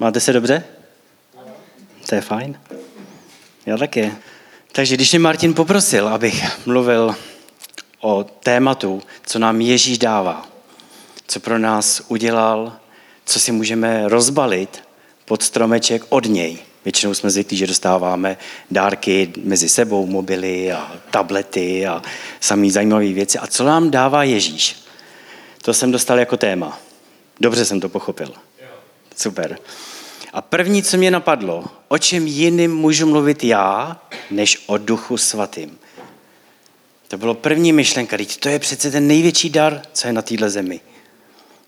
Máte se dobře? To je fajn. Já taky. Takže když mě Martin poprosil, abych mluvil o tématu, co nám Ježíš dává, co pro nás udělal, co si můžeme rozbalit pod stromeček od něj. Většinou jsme zvyklí, že dostáváme dárky mezi sebou, mobily a tablety a samý zajímavé věci. A co nám dává Ježíš? To jsem dostal jako téma. Dobře jsem to pochopil. Super. A první, co mě napadlo, o čem jiným můžu mluvit já, než o duchu svatým. To bylo první myšlenka, teď to je přece ten největší dar, co je na téhle zemi.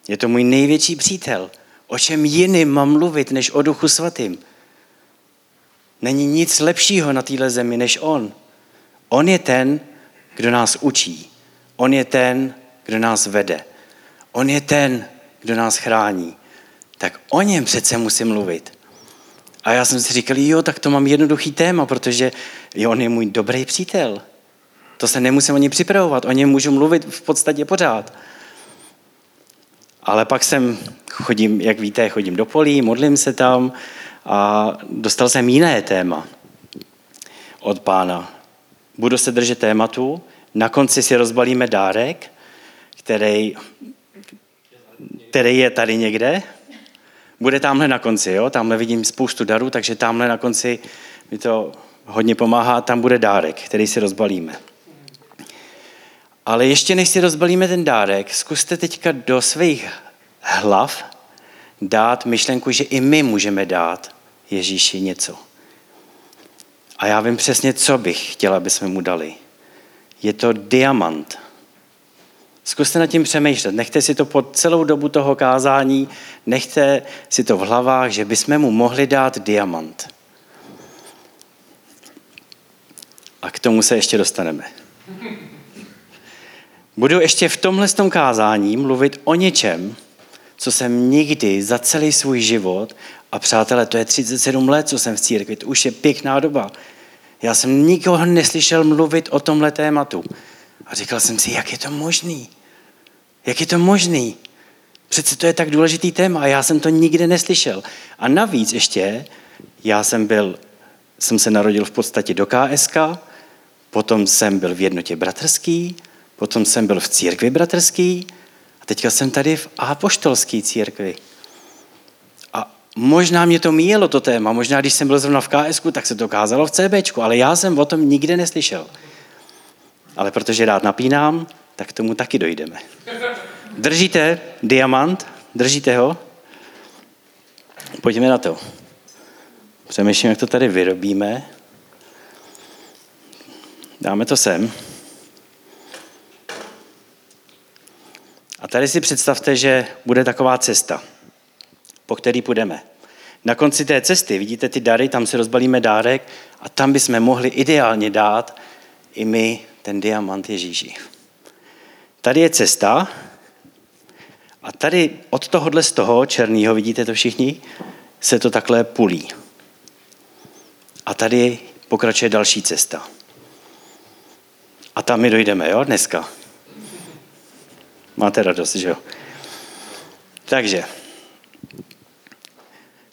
Je to můj největší přítel. O čem jiným mám mluvit, než o duchu svatým? Není nic lepšího na téhle zemi, než on. On je ten, kdo nás učí. On je ten, kdo nás vede. On je ten, kdo nás chrání tak o něm přece musím mluvit. A já jsem si říkal, jo, tak to mám jednoduchý téma, protože jo, on je můj dobrý přítel. To se nemusím ani připravovat, o něm můžu mluvit v podstatě pořád. Ale pak jsem, chodím, jak víte, chodím do polí, modlím se tam a dostal jsem jiné téma od pána. Budu se držet tématu, na konci si rozbalíme dárek, který, který je tady někde, bude tamhle na konci, jo? Tamhle vidím spoustu darů, takže tamhle na konci mi to hodně pomáhá, tam bude dárek, který si rozbalíme. Ale ještě než si rozbalíme ten dárek, zkuste teďka do svých hlav dát myšlenku, že i my můžeme dát Ježíši něco. A já vím přesně, co bych chtěla, aby jsme mu dali. Je to diamant. Zkuste nad tím přemýšlet. Nechte si to po celou dobu toho kázání, nechte si to v hlavách, že bychom mu mohli dát diamant. A k tomu se ještě dostaneme. Budu ještě v tomhle tom kázání mluvit o něčem, co jsem nikdy za celý svůj život, a přátelé, to je 37 let, co jsem v církvi, to už je pěkná doba. Já jsem nikoho neslyšel mluvit o tomhle tématu. A říkal jsem si, jak je to možný? Jak je to možný? Přece to je tak důležitý téma a já jsem to nikdy neslyšel. A navíc ještě, já jsem byl, jsem se narodil v podstatě do KSK, potom jsem byl v jednotě bratrský, potom jsem byl v církvi bratrský a teďka jsem tady v apoštolské církvi. A možná mě to míjelo to téma, možná když jsem byl zrovna v KSK, tak se to kázalo v CBčku, ale já jsem o tom nikdy neslyšel. Ale protože rád napínám, tak k tomu taky dojdeme. Držíte diamant? Držíte ho? Pojďme na to. Přemýšlím, jak to tady vyrobíme. Dáme to sem. A tady si představte, že bude taková cesta, po který půjdeme. Na konci té cesty, vidíte ty dary, tam si rozbalíme dárek a tam bychom mohli ideálně dát i my ten diamant Ježíši. Tady je cesta a tady od tohohle z toho černého, vidíte to všichni, se to takhle pulí. A tady pokračuje další cesta. A tam my dojdeme, jo, dneska. Máte radost, že jo? Takže,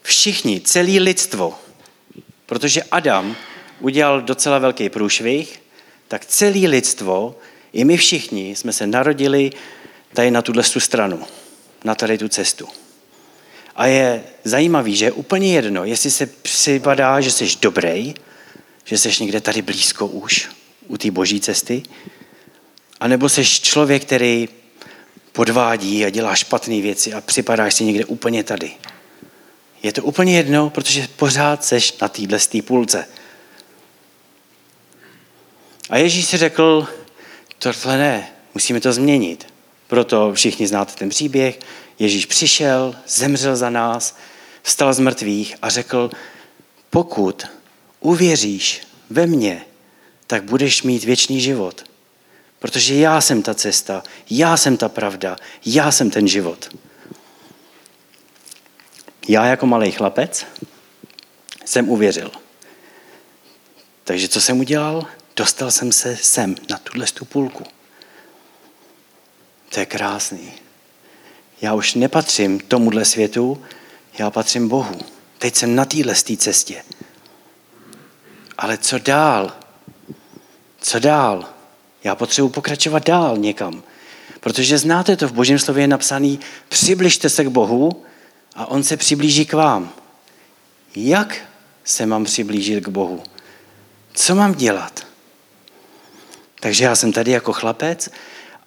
všichni, celý lidstvo, protože Adam udělal docela velký průšvih, tak celý lidstvo i my všichni jsme se narodili tady na tuhle stranu, na tady tu cestu. A je zajímavý, že je úplně jedno, jestli se připadá, že jsi dobrý, že jsi někde tady blízko už, u té boží cesty, anebo jsi člověk, který podvádí a dělá špatné věci a připadáš si někde úplně tady. Je to úplně jedno, protože pořád seš na téhle půlce. A Ježíš si řekl, tohle ne, musíme to změnit. Proto všichni znáte ten příběh. Ježíš přišel, zemřel za nás, vstal z mrtvých a řekl, pokud uvěříš ve mně, tak budeš mít věčný život. Protože já jsem ta cesta, já jsem ta pravda, já jsem ten život. Já jako malý chlapec jsem uvěřil. Takže co jsem udělal? Dostal jsem se sem, na tuhle půlku. To je krásný. Já už nepatřím tomuhle světu, Já patřím Bohu. Teď jsem na téhle cestě. Ale co dál? Co dál? Já potřebuji pokračovat dál někam. Protože znáte to, v Božím slově je napsané, přibližte se k Bohu a On se přiblíží k vám. Jak se mám přiblížit k Bohu? Co mám dělat? Takže já jsem tady jako chlapec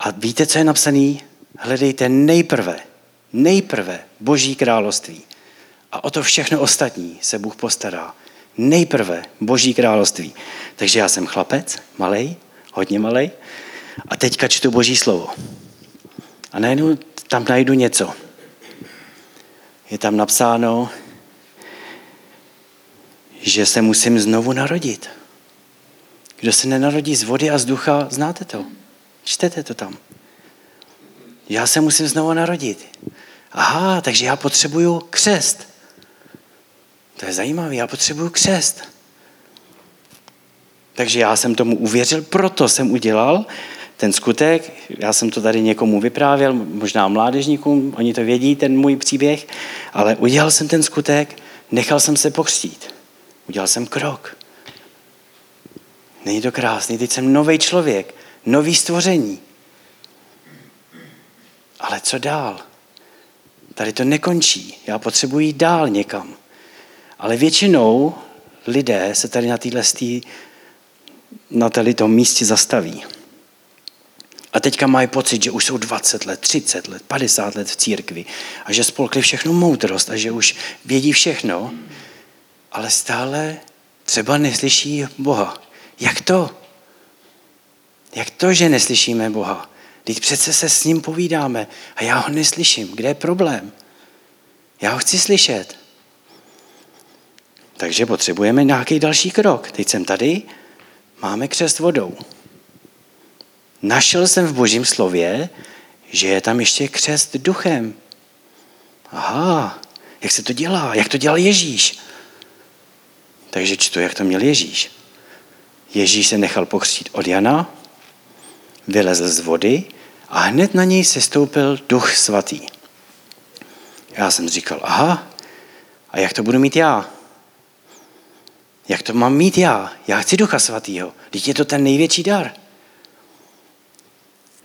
a víte, co je napsané? Hledejte nejprve, nejprve Boží království. A o to všechno ostatní se Bůh postará. Nejprve Boží království. Takže já jsem chlapec, malej, hodně malej, a teďka čtu Boží slovo. A najednou tam najdu něco. Je tam napsáno, že se musím znovu narodit. Kdo se nenarodí z vody a z ducha, znáte to. Čtete to tam. Já se musím znovu narodit. Aha, takže já potřebuju křest. To je zajímavé, já potřebuju křest. Takže já jsem tomu uvěřil, proto jsem udělal ten skutek. Já jsem to tady někomu vyprávěl, možná mládežníkům, oni to vědí, ten můj příběh, ale udělal jsem ten skutek, nechal jsem se pokřtít. Udělal jsem krok. Není to krásný, teď jsem nový člověk, nový stvoření. Ale co dál? Tady to nekončí. Já potřebuji jít dál někam. Ale většinou lidé se tady na téhle na tady místě zastaví. A teďka mají pocit, že už jsou 20 let, 30 let, 50 let v církvi a že spolkli všechno moudrost a že už vědí všechno, ale stále třeba neslyší Boha. Jak to? Jak to, že neslyšíme Boha? Teď přece se s ním povídáme a já ho neslyším. Kde je problém? Já ho chci slyšet. Takže potřebujeme nějaký další krok. Teď jsem tady, máme křest vodou. Našel jsem v božím slově, že je tam ještě křest duchem. Aha, jak se to dělá? Jak to dělal Ježíš? Takže čtu, jak to měl Ježíš. Ježíš se nechal pokřtít od Jana, vylezl z vody a hned na něj se stoupil duch svatý. Já jsem říkal, aha, a jak to budu mít já? Jak to mám mít já? Já chci ducha svatýho. Teď je to ten největší dar.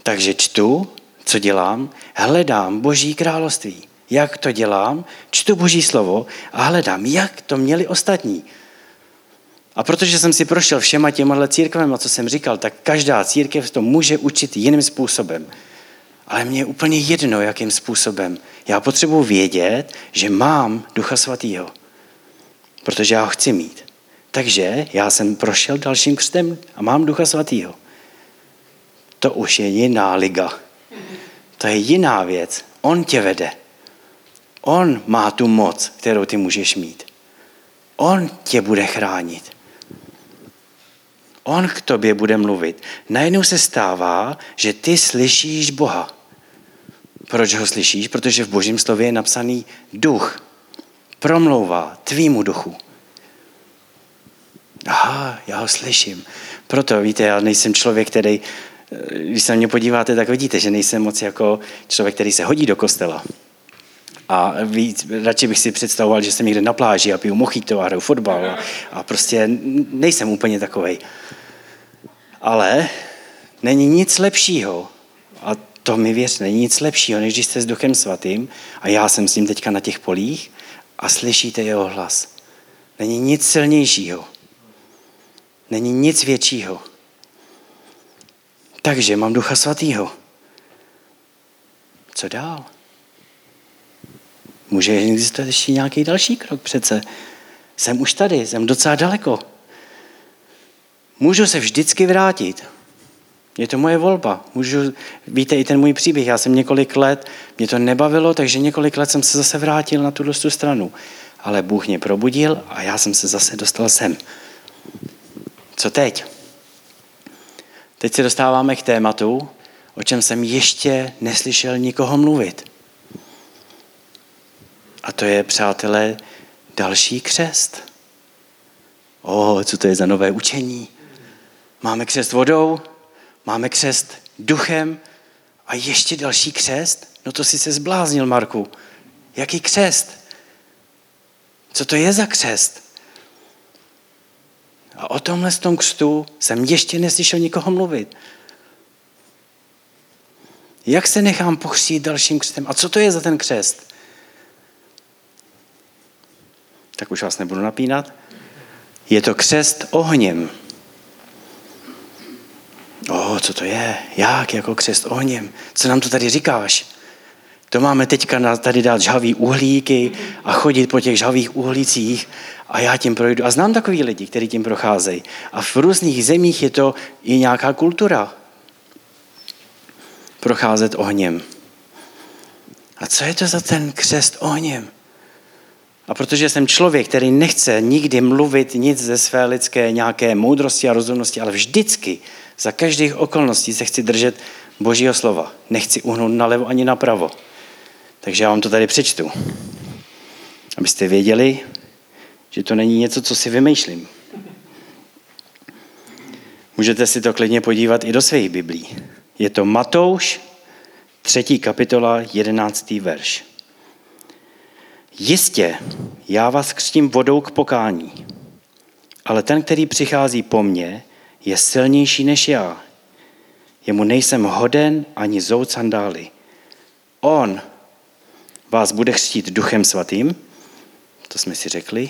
Takže čtu, co dělám, hledám Boží království. Jak to dělám? Čtu Boží slovo a hledám, jak to měli ostatní. A protože jsem si prošel všema těma církvemi, co jsem říkal, tak každá církev to může učit jiným způsobem. Ale mně je úplně jedno, jakým způsobem. Já potřebuji vědět, že mám Ducha Svatého. Protože já ho chci mít. Takže já jsem prošel dalším křtem a mám Ducha Svatého. To už je jiná liga. To je jiná věc. On tě vede. On má tu moc, kterou ty můžeš mít. On tě bude chránit. On k tobě bude mluvit. Najednou se stává, že ty slyšíš Boha. Proč ho slyšíš? Protože v božím slově je napsaný duch. Promlouvá tvýmu duchu. Aha, já ho slyším. Proto, víte, já nejsem člověk, který, když se na mě podíváte, tak vidíte, že nejsem moc jako člověk, který se hodí do kostela. A víc, radši bych si představoval, že jsem někde na pláži a piju mochito a hraju fotbal. A, a prostě nejsem úplně takovej. Ale není nic lepšího, a to mi věř, není nic lepšího, než když jste s Duchem Svatým a já jsem s ním teďka na těch polích a slyšíte jeho hlas. Není nic silnějšího. Není nic většího. Takže mám Ducha Svatýho. Co dál? Může existovat ještě nějaký další krok přece. Jsem už tady, jsem docela daleko. Můžu se vždycky vrátit. Je to moje volba. Můžu, víte, i ten můj příběh, já jsem několik let, mě to nebavilo, takže několik let jsem se zase vrátil na tuhle stranu. Ale Bůh mě probudil a já jsem se zase dostal sem. Co teď? Teď se dostáváme k tématu, o čem jsem ještě neslyšel nikoho mluvit. A to je, přátelé, další křest. O, co to je za nové učení? Máme křest vodou, máme křest duchem a ještě další křest? No to si se zbláznil, Marku. Jaký křest? Co to je za křest? A o tomhle z tom křtu jsem ještě neslyšel nikoho mluvit. Jak se nechám pochřít dalším křtem? A co to je za ten křest? Tak už vás nebudu napínat. Je to křest ohněm. Co to je? Jak jako křest ohněm? Co nám to tady říkáš? To máme teďka tady dát žhavý uhlíky a chodit po těch žhavých uhlících a já tím projdu. A znám takový lidi, kteří tím procházejí. A v různých zemích je to i nějaká kultura. Procházet ohněm. A co je to za ten křest ohněm? A protože jsem člověk, který nechce nikdy mluvit nic ze své lidské nějaké moudrosti a rozumnosti, ale vždycky za každých okolností se chci držet Božího slova. Nechci uhnout nalevo ani napravo. Takže já vám to tady přečtu. Abyste věděli, že to není něco, co si vymýšlím. Můžete si to klidně podívat i do svých biblí. Je to Matouš, třetí kapitola, jedenáctý verš. Jistě, já vás křtím vodou k pokání, ale ten, který přichází po mně, je silnější než já. Jemu nejsem hoden ani zout sandály. On vás bude chřtít duchem svatým, to jsme si řekli,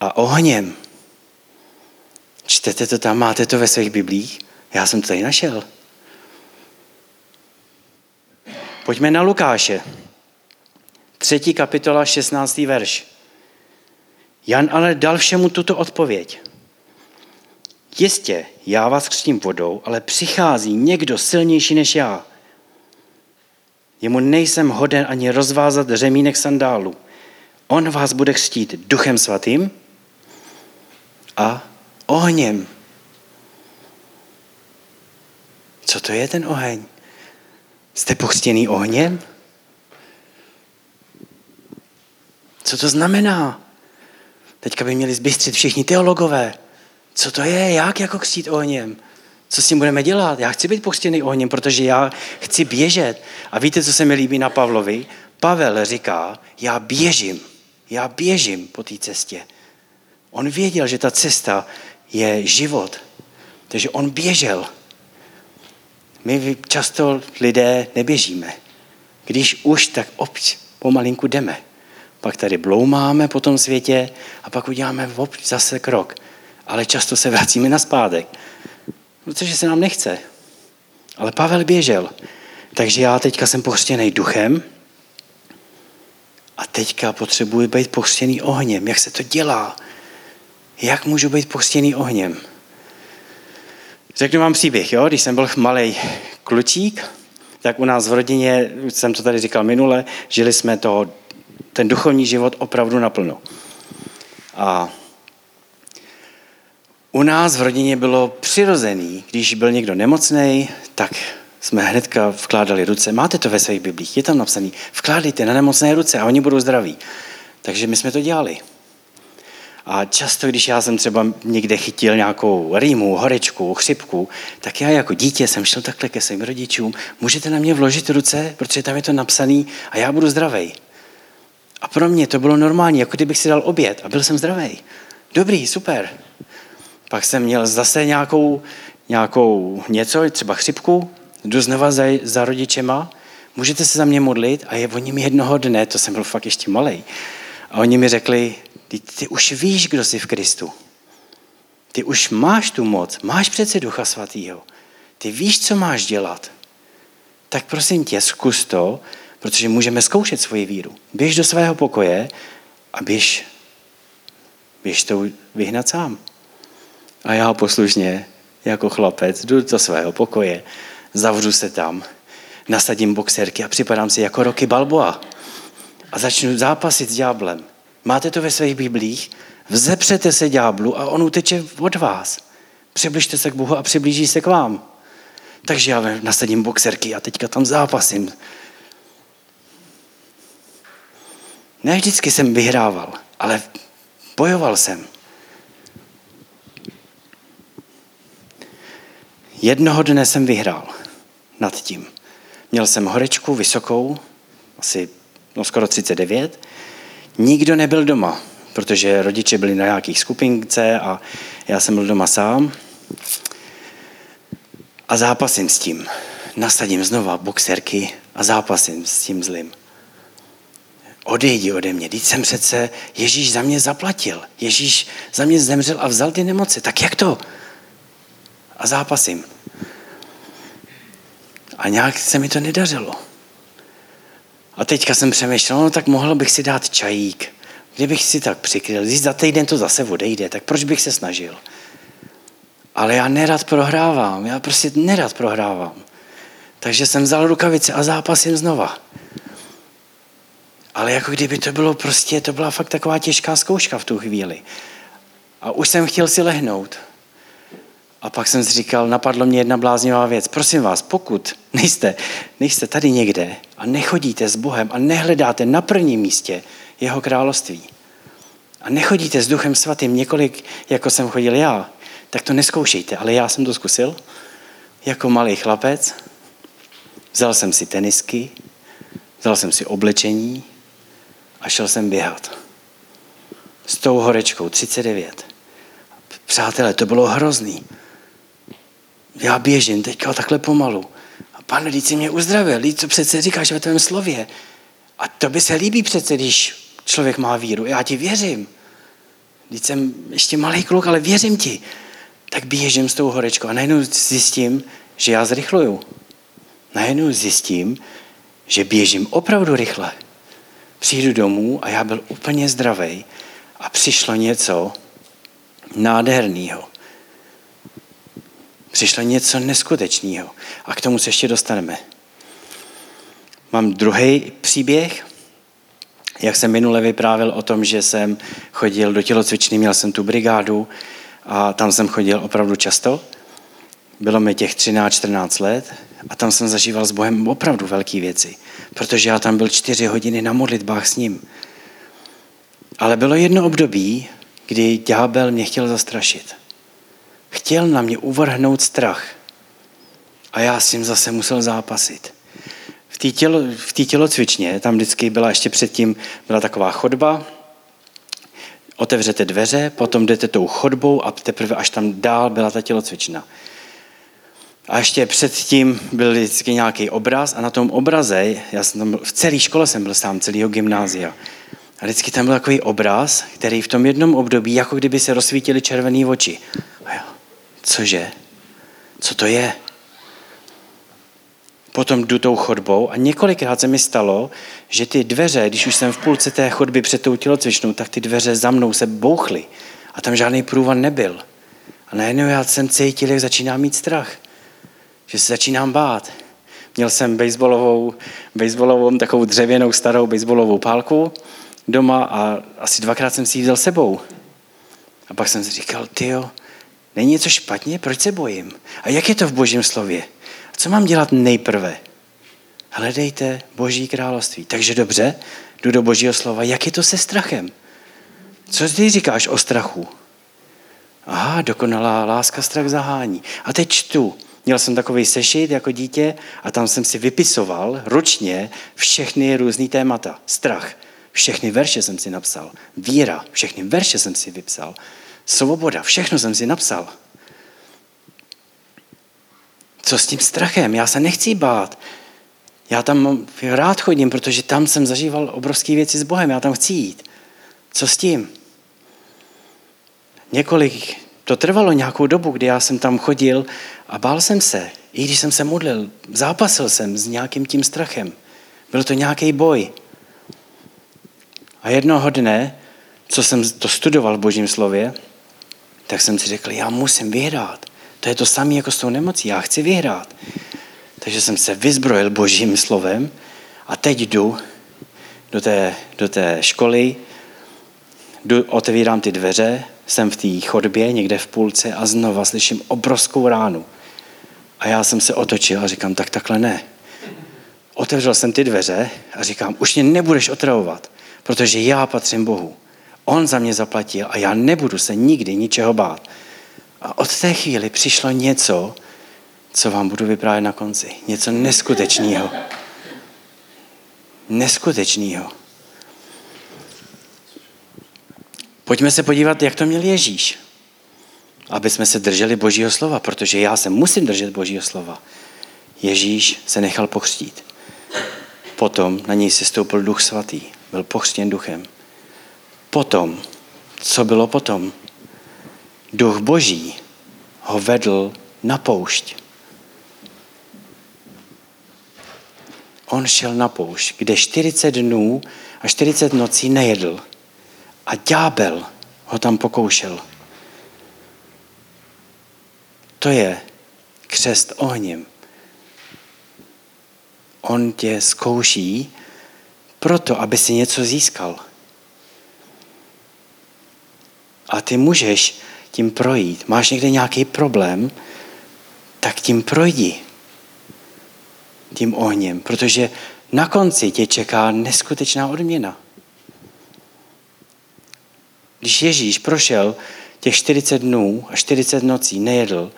a ohněm. Čtete to tam, máte to ve svých biblích? Já jsem to tady našel. Pojďme na Lukáše. Třetí kapitola, 16. verš. Jan ale dal všemu tuto odpověď. Jistě, já vás křtím vodou, ale přichází někdo silnější než já. Jemu nejsem hoden ani rozvázat řemínek sandálu. On vás bude křtít duchem svatým a ohněm. Co to je ten oheň? Jste pochstěný ohněm? Co to znamená? Teďka by měli zbystřit všichni teologové. Co to je? Jak jako křtít ohněm? Co s tím budeme dělat? Já chci být pochstěný ohněm, protože já chci běžet. A víte, co se mi líbí na Pavlovi? Pavel říká, já běžím. Já běžím po té cestě. On věděl, že ta cesta je život. Takže on běžel. My často lidé neběžíme. Když už, tak obč pomalinku jdeme. Pak tady bloumáme po tom světě a pak uděláme zase krok. Ale často se vracíme na spádek, protože se nám nechce. Ale Pavel běžel. Takže já teďka jsem pochřtěný duchem a teďka potřebuji být pochřtěný ohněm. Jak se to dělá? Jak můžu být pochřtěný ohněm? Řeknu vám příběh, jo? Když jsem byl malý klučík, tak u nás v rodině, jsem to tady říkal minule, žili jsme to, ten duchovní život opravdu naplno. A u nás v rodině bylo přirozený, když byl někdo nemocný, tak jsme hnedka vkládali ruce. Máte to ve svých biblích, je tam napsaný. Vkládejte na nemocné ruce a oni budou zdraví. Takže my jsme to dělali. A často, když já jsem třeba někde chytil nějakou rýmu, horečku, chřipku, tak já jako dítě jsem šel takhle ke svým rodičům, můžete na mě vložit ruce, protože tam je to napsané a já budu zdravý. A pro mě to bylo normální, jako kdybych si dal oběd a byl jsem zdravý. Dobrý, super. Pak jsem měl zase nějakou, nějakou něco, třeba chřipku, jdu znova za, za rodičema, můžete se za mě modlit a je oni mi jednoho dne, to jsem byl fakt ještě malý, a oni mi řekli, ty, ty už víš, kdo jsi v Kristu. Ty už máš tu moc, máš přece Ducha Svatého. Ty víš, co máš dělat. Tak prosím tě, zkus to, protože můžeme zkoušet svoji víru. Běž do svého pokoje a běž, běž to vyhnat sám. A já poslušně, jako chlapec, jdu do svého pokoje, zavřu se tam, nasadím boxerky a připadám si jako Roky Balboa. A začnu zápasit s ďáblem. Máte to ve svých biblích? Vzepřete se ďáblu a on uteče od vás. Přibližte se k Bohu a přiblíží se k vám. Takže já nasadím boxerky a teďka tam zápasím. Ne vždycky jsem vyhrával, ale bojoval jsem. Jednoho dne jsem vyhrál nad tím. Měl jsem horečku vysokou, asi no skoro 39, Nikdo nebyl doma, protože rodiče byli na nějakých skupince a já jsem byl doma sám. A zápasím s tím. Nasadím znova boxerky a zápasím s tím zlým. Odejdi ode mě, teď jsem přece, Ježíš za mě zaplatil. Ježíš za mě zemřel a vzal ty nemoci. Tak jak to? A zápasím. A nějak se mi to nedařilo. A teďka jsem přemýšlel, no tak mohl bych si dát čajík. Kdybych si tak přikryl, když za týden to zase odejde, tak proč bych se snažil? Ale já nerad prohrávám, já prostě nerad prohrávám. Takže jsem vzal rukavice a zápasím znova. Ale jako kdyby to bylo prostě, to byla fakt taková těžká zkouška v tu chvíli. A už jsem chtěl si lehnout. A pak jsem si říkal, napadlo mě jedna bláznivá věc. Prosím vás, pokud nejste, nejste tady někde a nechodíte s Bohem a nehledáte na prvním místě jeho království a nechodíte s Duchem Svatým několik, jako jsem chodil já, tak to neskoušejte. Ale já jsem to zkusil jako malý chlapec. Vzal jsem si tenisky, vzal jsem si oblečení a šel jsem běhat. S tou horečkou 39. Přátelé, to bylo hrozný já běžím teďka takhle pomalu. A pane, když jsi mě uzdravil, když co přece říkáš ve tvém slově. A to by se líbí přece, když člověk má víru. Já ti věřím. Když jsem ještě malý kluk, ale věřím ti. Tak běžím s tou horečkou a najednou zjistím, že já zrychluju. Najednou zjistím, že běžím opravdu rychle. Přijdu domů a já byl úplně zdravý a přišlo něco nádherného. Přišlo něco neskutečného. A k tomu se ještě dostaneme. Mám druhý příběh, jak jsem minule vyprávěl o tom, že jsem chodil do tělocvičny, měl jsem tu brigádu a tam jsem chodil opravdu často. Bylo mi těch 13-14 let a tam jsem zažíval s Bohem opravdu velké věci, protože já tam byl čtyři hodiny na modlitbách s ním. Ale bylo jedno období, kdy ďábel mě chtěl zastrašit chtěl na mě uvrhnout strach. A já s tím zase musel zápasit. V té tělo, v tělocvičně, tam vždycky byla ještě předtím, byla taková chodba, otevřete dveře, potom jdete tou chodbou a teprve až tam dál byla ta tělocvična. A ještě předtím byl vždycky nějaký obraz a na tom obraze, já jsem tam, v celé škole jsem byl sám, celého gymnázia. A vždycky tam byl takový obraz, který v tom jednom období, jako kdyby se rozsvítily červené oči. A jo, cože? Co to je? Potom jdu tou chodbou a několikrát se mi stalo, že ty dveře, když už jsem v půlce té chodby před tou tělocvičnou, tak ty dveře za mnou se bouchly a tam žádný průvan nebyl. A najednou já jsem cítil, jak začínám mít strach. Že se začínám bát. Měl jsem baseballovou, baseballovou takovou dřevěnou starou baseballovou pálku doma a asi dvakrát jsem si ji vzal sebou. A pak jsem si říkal, tyjo, Není něco špatně? Proč se bojím? A jak je to v božím slově? A co mám dělat nejprve? Hledejte boží království. Takže dobře, jdu do božího slova. Jak je to se strachem? Co ty říkáš o strachu? Aha, dokonalá láska strach zahání. A teď čtu. Měl jsem takový sešit jako dítě a tam jsem si vypisoval ručně všechny různé témata. Strach. Všechny verše jsem si napsal. Víra. Všechny verše jsem si vypsal. Svoboda, všechno jsem si napsal. Co s tím strachem? Já se nechci bát. Já tam rád chodím, protože tam jsem zažíval obrovské věci s Bohem. Já tam chci jít. Co s tím? Několik, to trvalo nějakou dobu, kdy já jsem tam chodil a bál jsem se. I když jsem se modlil, zápasil jsem s nějakým tím strachem. Byl to nějaký boj. A jednoho dne, co jsem to studoval v Božím slově, tak jsem si řekl, já musím vyhrát. To je to samé jako s tou nemocí, já chci vyhrát. Takže jsem se vyzbrojil božím slovem a teď jdu do té, do té školy, jdu, otevírám ty dveře, jsem v té chodbě někde v půlce a znova slyším obrovskou ránu. A já jsem se otočil a říkám, tak takhle ne. Otevřel jsem ty dveře a říkám, už mě nebudeš otravovat, protože já patřím Bohu. On za mě zaplatil a já nebudu se nikdy ničeho bát. A od té chvíli přišlo něco, co vám budu vyprávět na konci. Něco neskutečného. Neskutečného. Pojďme se podívat, jak to měl Ježíš. Aby jsme se drželi Božího slova, protože já se musím držet Božího slova. Ježíš se nechal pochřtít. Potom na něj se stoupil duch svatý. Byl pochřtěn duchem. Potom, co bylo potom? Duch boží ho vedl na poušť. On šel na poušť, kde 40 dnů a 40 nocí nejedl. A ďábel ho tam pokoušel. To je křest ohněm. On tě zkouší proto, aby si něco získal. A ty můžeš tím projít. Máš někde nějaký problém, tak tím projdi. Tím ohněm, protože na konci tě čeká neskutečná odměna. Když Ježíš prošel těch 40 dnů a 40 nocí, nejedl,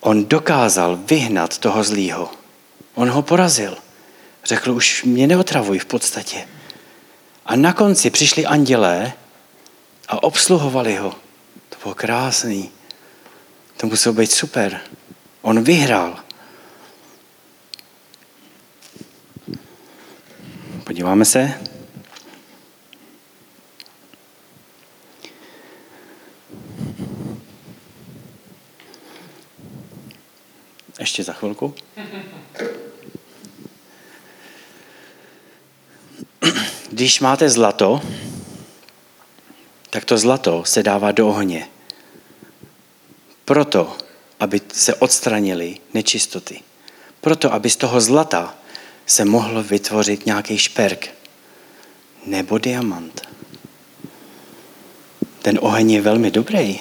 on dokázal vyhnat toho zlýho. On ho porazil. Řekl, už mě neotravuj v podstatě. A na konci přišli andělé a obsluhovali ho. To bylo krásný. To muselo být super. On vyhrál. Podíváme se. Ještě za chvilku. Když máte zlato, tak to zlato se dává do ohně. Proto, aby se odstranili nečistoty. Proto, aby z toho zlata se mohl vytvořit nějaký šperk nebo diamant. Ten oheň je velmi dobrý.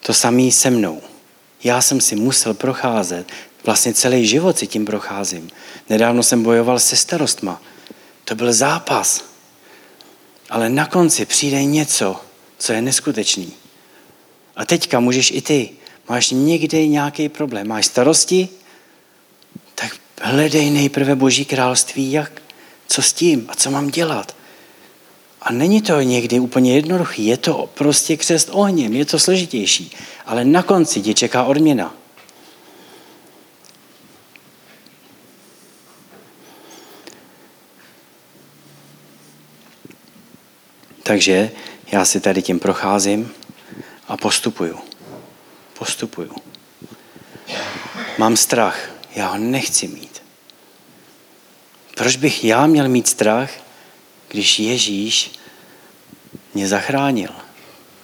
To samý se mnou. Já jsem si musel procházet, vlastně celý život si tím procházím. Nedávno jsem bojoval se starostma. To byl zápas. Ale na konci přijde něco, co je neskutečný. A teďka můžeš i ty. Máš někdy nějaký problém, máš starosti, tak hledej nejprve Boží království, jak, co s tím a co mám dělat. A není to někdy úplně jednoduchý, je to prostě křest ohněm, je to složitější, ale na konci tě čeká odměna. Takže já si tady tím procházím a postupuju. Postupuju. Mám strach, já ho nechci mít. Proč bych já měl mít strach, když Ježíš mě zachránil?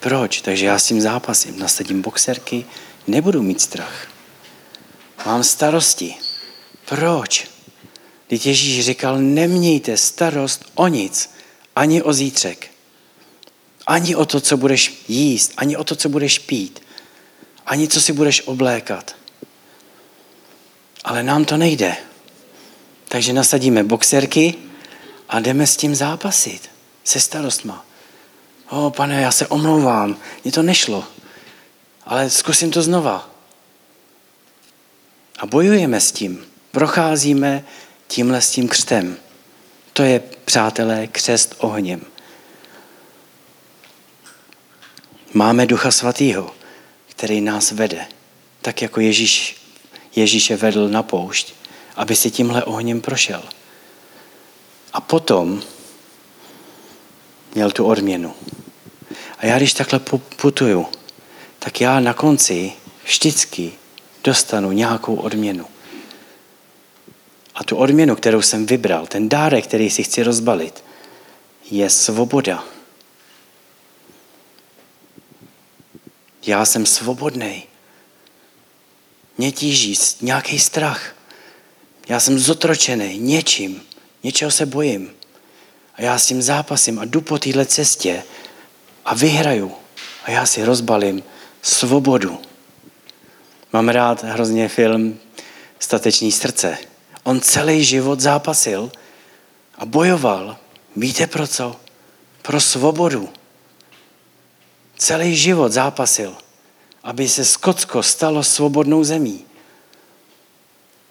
Proč? Takže já s tím zápasím. Nasadím boxerky, nebudu mít strach. Mám starosti. Proč? Když Ježíš říkal, nemějte starost o nic, ani o zítřek. Ani o to, co budeš jíst, ani o to, co budeš pít, ani co si budeš oblékat. Ale nám to nejde. Takže nasadíme boxerky a jdeme s tím zápasit. Se starostma. O, pane, já se omlouvám, mně to nešlo. Ale zkusím to znova. A bojujeme s tím. Procházíme tímhle s tím křtem. To je, přátelé, křest ohněm. Máme Ducha Svatého, který nás vede, tak jako Ježíš, Ježíše vedl na poušť, aby si tímhle ohněm prošel. A potom měl tu odměnu. A já když takhle putuju, tak já na konci vždycky dostanu nějakou odměnu. A tu odměnu, kterou jsem vybral, ten dárek, který si chci rozbalit, je svoboda. Já jsem svobodný. Mě tíží nějaký strach. Já jsem zotročený něčím. Něčeho se bojím. A já s tím zápasím a jdu po téhle cestě a vyhraju. A já si rozbalím svobodu. Mám rád hrozně film Statečný srdce. On celý život zápasil a bojoval. Víte pro co? Pro svobodu celý život zápasil, aby se Skotsko stalo svobodnou zemí.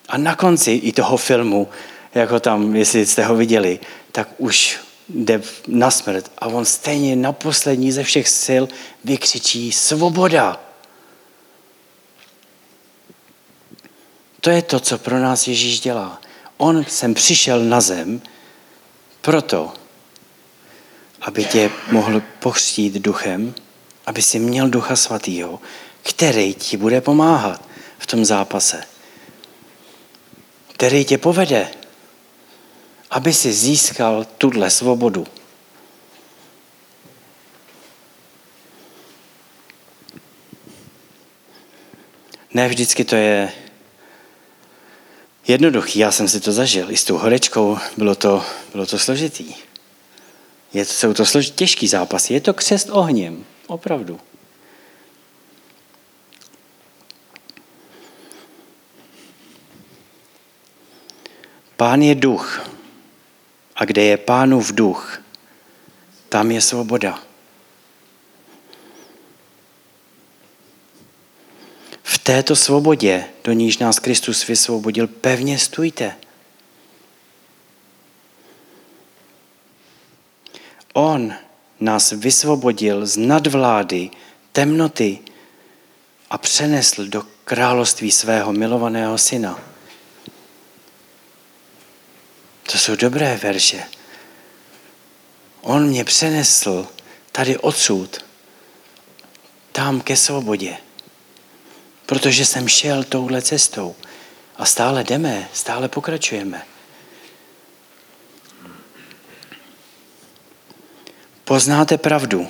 A na konci i toho filmu, jak ho tam, jestli jste ho viděli, tak už jde na smrt a on stejně na poslední ze všech sil vykřičí svoboda. To je to, co pro nás Ježíš dělá. On sem přišel na zem proto, aby tě mohl pochřtít duchem, aby si měl ducha svatýho, který ti bude pomáhat v tom zápase. Který tě povede, aby si získal tuhle svobodu. Ne vždycky to je jednoduchý. Já jsem si to zažil. I s tou horečkou bylo to, bylo to složitý. Je to, jsou to slož, těžký zápasy. Je to křest ohněm. Opravdu. Pán je duch. A kde je pánův duch, tam je svoboda. V této svobodě, do níž nás Kristus vysvobodil, pevně stůjte. On nás vysvobodil z nadvlády, temnoty a přenesl do království svého milovaného syna. To jsou dobré verše. On mě přenesl tady odsud, tam ke svobodě. Protože jsem šel touhle cestou. A stále jdeme, stále pokračujeme. Poznáte pravdu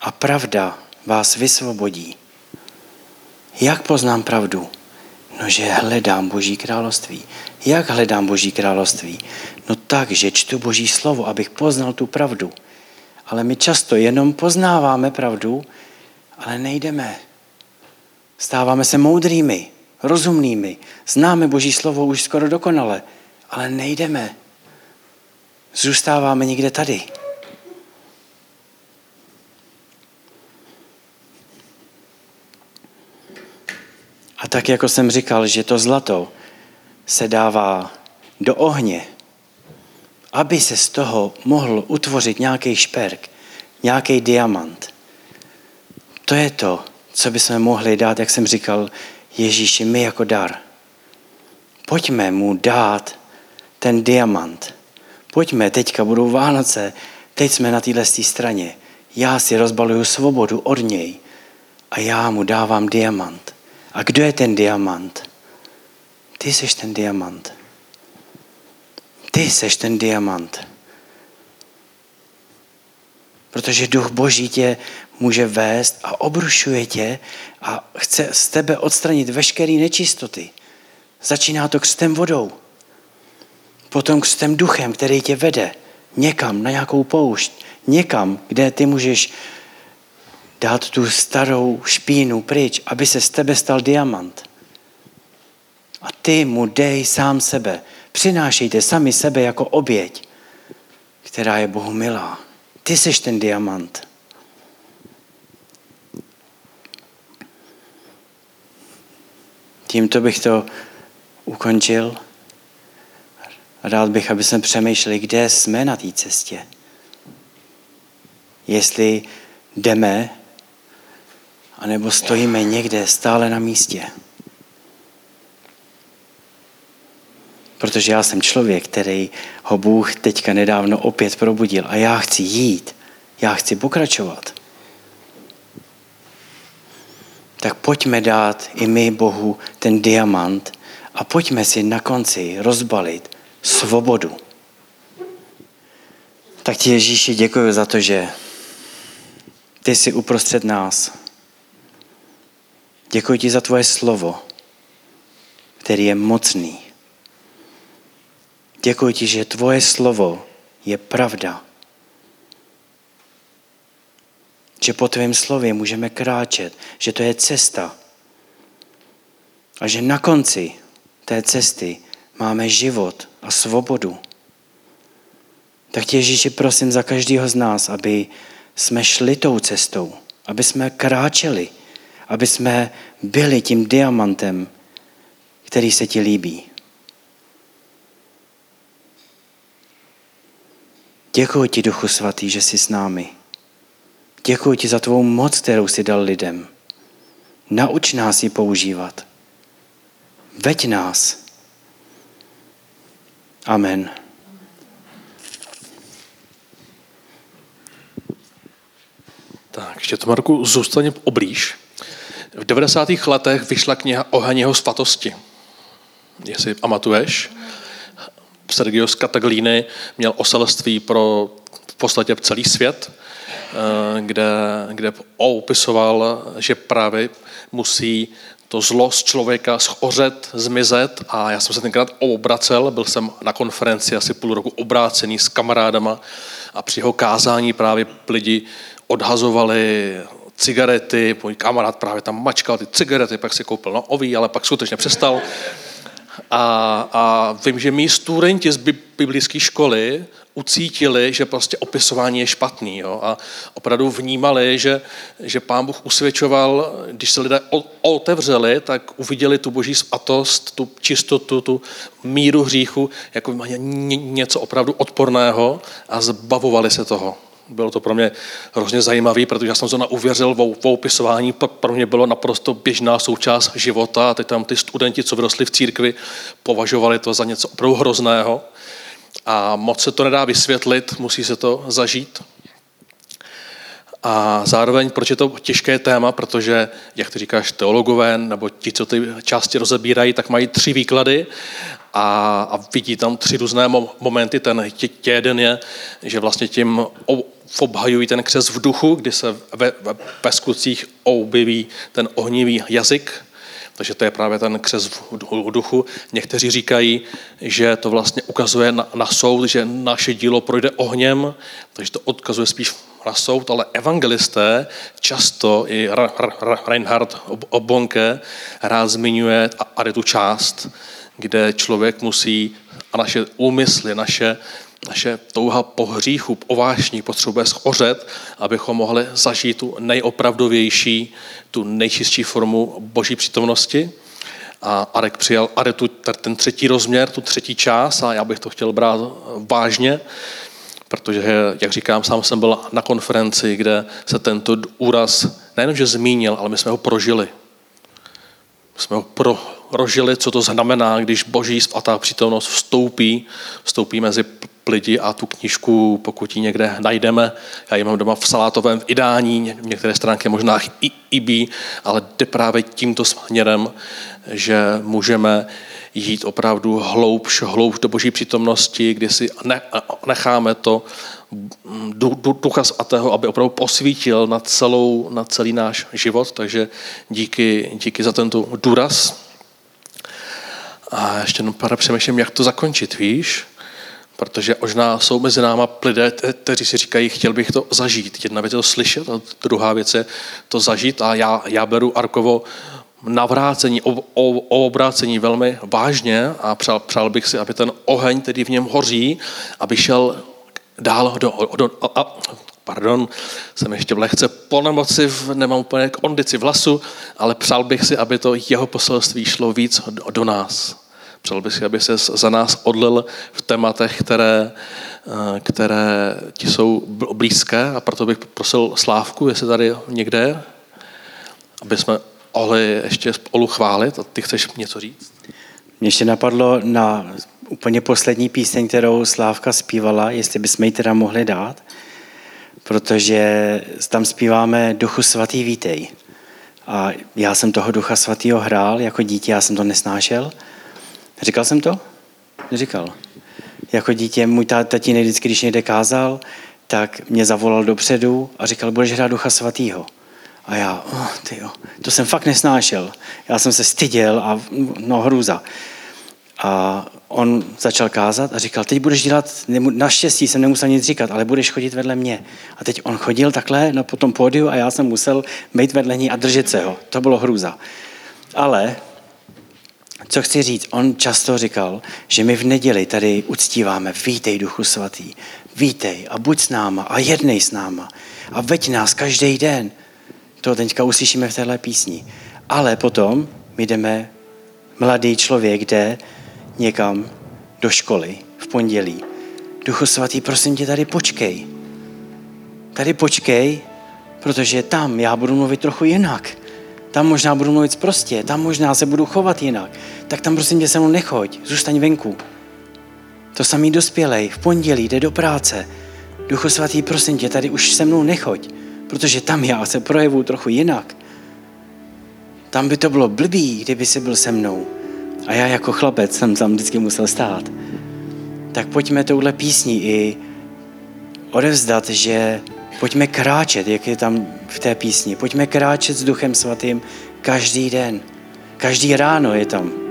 a pravda vás vysvobodí. Jak poznám pravdu? No, že hledám Boží království. Jak hledám Boží království? No tak, že čtu Boží slovo, abych poznal tu pravdu. Ale my často jenom poznáváme pravdu, ale nejdeme. Stáváme se moudrými, rozumnými. Známe Boží slovo už skoro dokonale, ale nejdeme. Zůstáváme někde tady. A tak, jako jsem říkal, že to zlato se dává do ohně, aby se z toho mohl utvořit nějaký šperk, nějaký diamant. To je to, co bychom mohli dát, jak jsem říkal, Ježíši, my jako dar. Pojďme mu dát ten diamant. Pojďme, teďka budou Vánoce, teď jsme na téhle straně. Já si rozbaluju svobodu od něj a já mu dávám diamant. A kdo je ten diamant? Ty jsi ten diamant. Ty jsi ten diamant. Protože duch Boží tě může vést a obrušuje tě a chce z tebe odstranit veškeré nečistoty. Začíná to křtem vodou. Potom křtem duchem, který tě vede někam na nějakou poušť. Někam, kde ty můžeš dát tu starou špínu pryč, aby se z tebe stal diamant. A ty mu dej sám sebe. Přinášejte sami sebe jako oběť, která je Bohu milá. Ty jsi ten diamant. Tímto bych to ukončil. Rád bych, aby jsme přemýšleli, kde jsme na té cestě. Jestli jdeme anebo stojíme někde stále na místě. Protože já jsem člověk, který ho Bůh teďka nedávno opět probudil a já chci jít, já chci pokračovat. Tak pojďme dát i my Bohu ten diamant a pojďme si na konci rozbalit svobodu. Tak ti Ježíši děkuji za to, že ty jsi uprostřed nás. Děkuji ti za tvoje slovo, který je mocný. Děkuji ti, že tvoje slovo je pravda. Že po tvém slově můžeme kráčet, že to je cesta. A že na konci té cesty máme život a svobodu. Tak tě Ježíši prosím za každého z nás, aby jsme šli tou cestou, aby jsme kráčeli aby jsme byli tím diamantem, který se ti líbí. Děkuji ti, Duchu Svatý, že jsi s námi. Děkuji ti za tvou moc, kterou jsi dal lidem. Nauč nás ji používat. Veď nás. Amen. Tak, ještě to, Marku, zůstaně oblíž. V 90. letech vyšla kniha Oheň jeho svatosti. Jestli pamatuješ, Sergios Kataglíny měl oselství pro v podstatě celý svět, eh, kde, kde opisoval, že právě musí to zlo z člověka schořet, zmizet a já jsem se tenkrát obracel, byl jsem na konferenci asi půl roku obrácený s kamarádama a při jeho kázání právě lidi odhazovali cigarety, můj kamarád právě tam mačkal ty cigarety, pak si koupil nový, ale pak skutečně přestal. A, a vím, že mý studenti z biblické školy ucítili, že prostě opisování je špatný. Jo? A opravdu vnímali, že, že pán Bůh usvědčoval, když se lidé otevřeli, tak uviděli tu boží svatost, tu čistotu, tu míru hříchu, jako něco opravdu odporného a zbavovali se toho. Bylo to pro mě hrozně zajímavé, protože já jsem to uvěřil v, opisování, pro mě bylo naprosto běžná součást života a teď tam ty studenti, co vyrostli v církvi, považovali to za něco opravdu hrozného a moc se to nedá vysvětlit, musí se to zažít. A zároveň, proč je to těžké téma, protože, jak ty říkáš, teologové, nebo ti, co ty části rozebírají, tak mají tři výklady a, a vidí tam tři různé momenty. Ten jeden je, že vlastně tím obhajují ten křes v duchu, kdy se ve, ve peskucích objeví ten ohnivý jazyk, takže to je právě ten křes v duchu. Někteří říkají, že to vlastně ukazuje na, na soud, že naše dílo projde ohněm, takže to odkazuje spíš na soud, ale evangelisté často, i Reinhard Obonke rád zmiňuje a tu část, kde člověk musí a naše úmysly, naše, naše touha po hříchu, po vášní potřebuje schořet, abychom mohli zažít tu nejopravdovější, tu nejčistší formu boží přítomnosti. A Arek přijal Aretu ten třetí rozměr, tu třetí část a já bych to chtěl brát vážně, protože, jak říkám, sám jsem byl na konferenci, kde se tento úraz nejenom, že zmínil, ale my jsme ho prožili. My jsme ho pro, prožili, co to znamená, když boží svatá přítomnost vstoupí, vstoupí mezi lidi a tu knížku, pokud ji někde najdeme, já ji mám doma v salátovém v idání, některé stránky možná i ibí, ale jde právě tímto směrem, že můžeme jít opravdu hloubš, hloubš do boží přítomnosti, kdy si necháme to ducha svatého, aby opravdu posvítil na, celou, na celý náš život. Takže díky, díky za tento důraz. A ještě pár přemýšlím, jak to zakončit, víš? Protože možná jsou mezi náma lidé, kteří si říkají, chtěl bych to zažít. Jedna věc je to slyšet, a druhá věc je to zažít. A já, já beru Arkovo navrácení, o, o, o obrácení velmi vážně a přál, přál bych si, aby ten oheň, který v něm hoří, aby šel dál do, do a, a, pardon, jsem ještě v lehce po nemoci, nemám úplně kondici vlasu, ale přál bych si, aby to jeho poselství šlo víc do, do nás. Přál bych si, aby se za nás odlil v tématech, které, eh, které ti jsou blízké a proto bych prosil Slávku, jestli tady někde, aby jsme mohli ještě spolu chválit a ty chceš něco říct? Mě ještě napadlo na úplně poslední píseň, kterou Slávka zpívala, jestli bychom ji teda mohli dát, protože tam zpíváme Duchu svatý vítej. A já jsem toho Ducha svatýho hrál jako dítě, já jsem to nesnášel, Říkal jsem to? Neříkal. Jako dítě můj tatínek vždycky, když někde kázal, tak mě zavolal dopředu a říkal, budeš hrát Ducha Svatýho. A já, oh, tyjo, to jsem fakt nesnášel. Já jsem se styděl a no hrůza. A on začal kázat a říkal, teď budeš dělat, naštěstí jsem nemusel nic říkat, ale budeš chodit vedle mě. A teď on chodil takhle na potom pódiu a já jsem musel být vedle ní a držet se ho. To bylo hrůza. Ale co chci říct, on často říkal, že my v neděli tady uctíváme, vítej Duchu Svatý, vítej a buď s náma a jednej s náma a veď nás každý den. To teďka uslyšíme v téhle písni. Ale potom my jdeme, mladý člověk jde někam do školy v pondělí Duchu svatý, prosím tě, tady počkej. Tady počkej, protože tam já budu mluvit trochu jinak. Tam možná budu mluvit prostě, tam možná se budu chovat jinak. Tak tam prosím tě se mnou nechoď, zůstaň venku. To samý dospělej, v pondělí jde do práce. Duchu svatý, prosím tě, tady už se mnou nechoď, protože tam já se projevu trochu jinak. Tam by to bylo blbý, kdyby si byl se mnou. A já jako chlapec jsem tam vždycky musel stát. Tak pojďme touhle písní i odevzdat, že pojďme kráčet, jak je tam v té písni. Pojďme kráčet s Duchem Svatým každý den. Každý ráno je tam.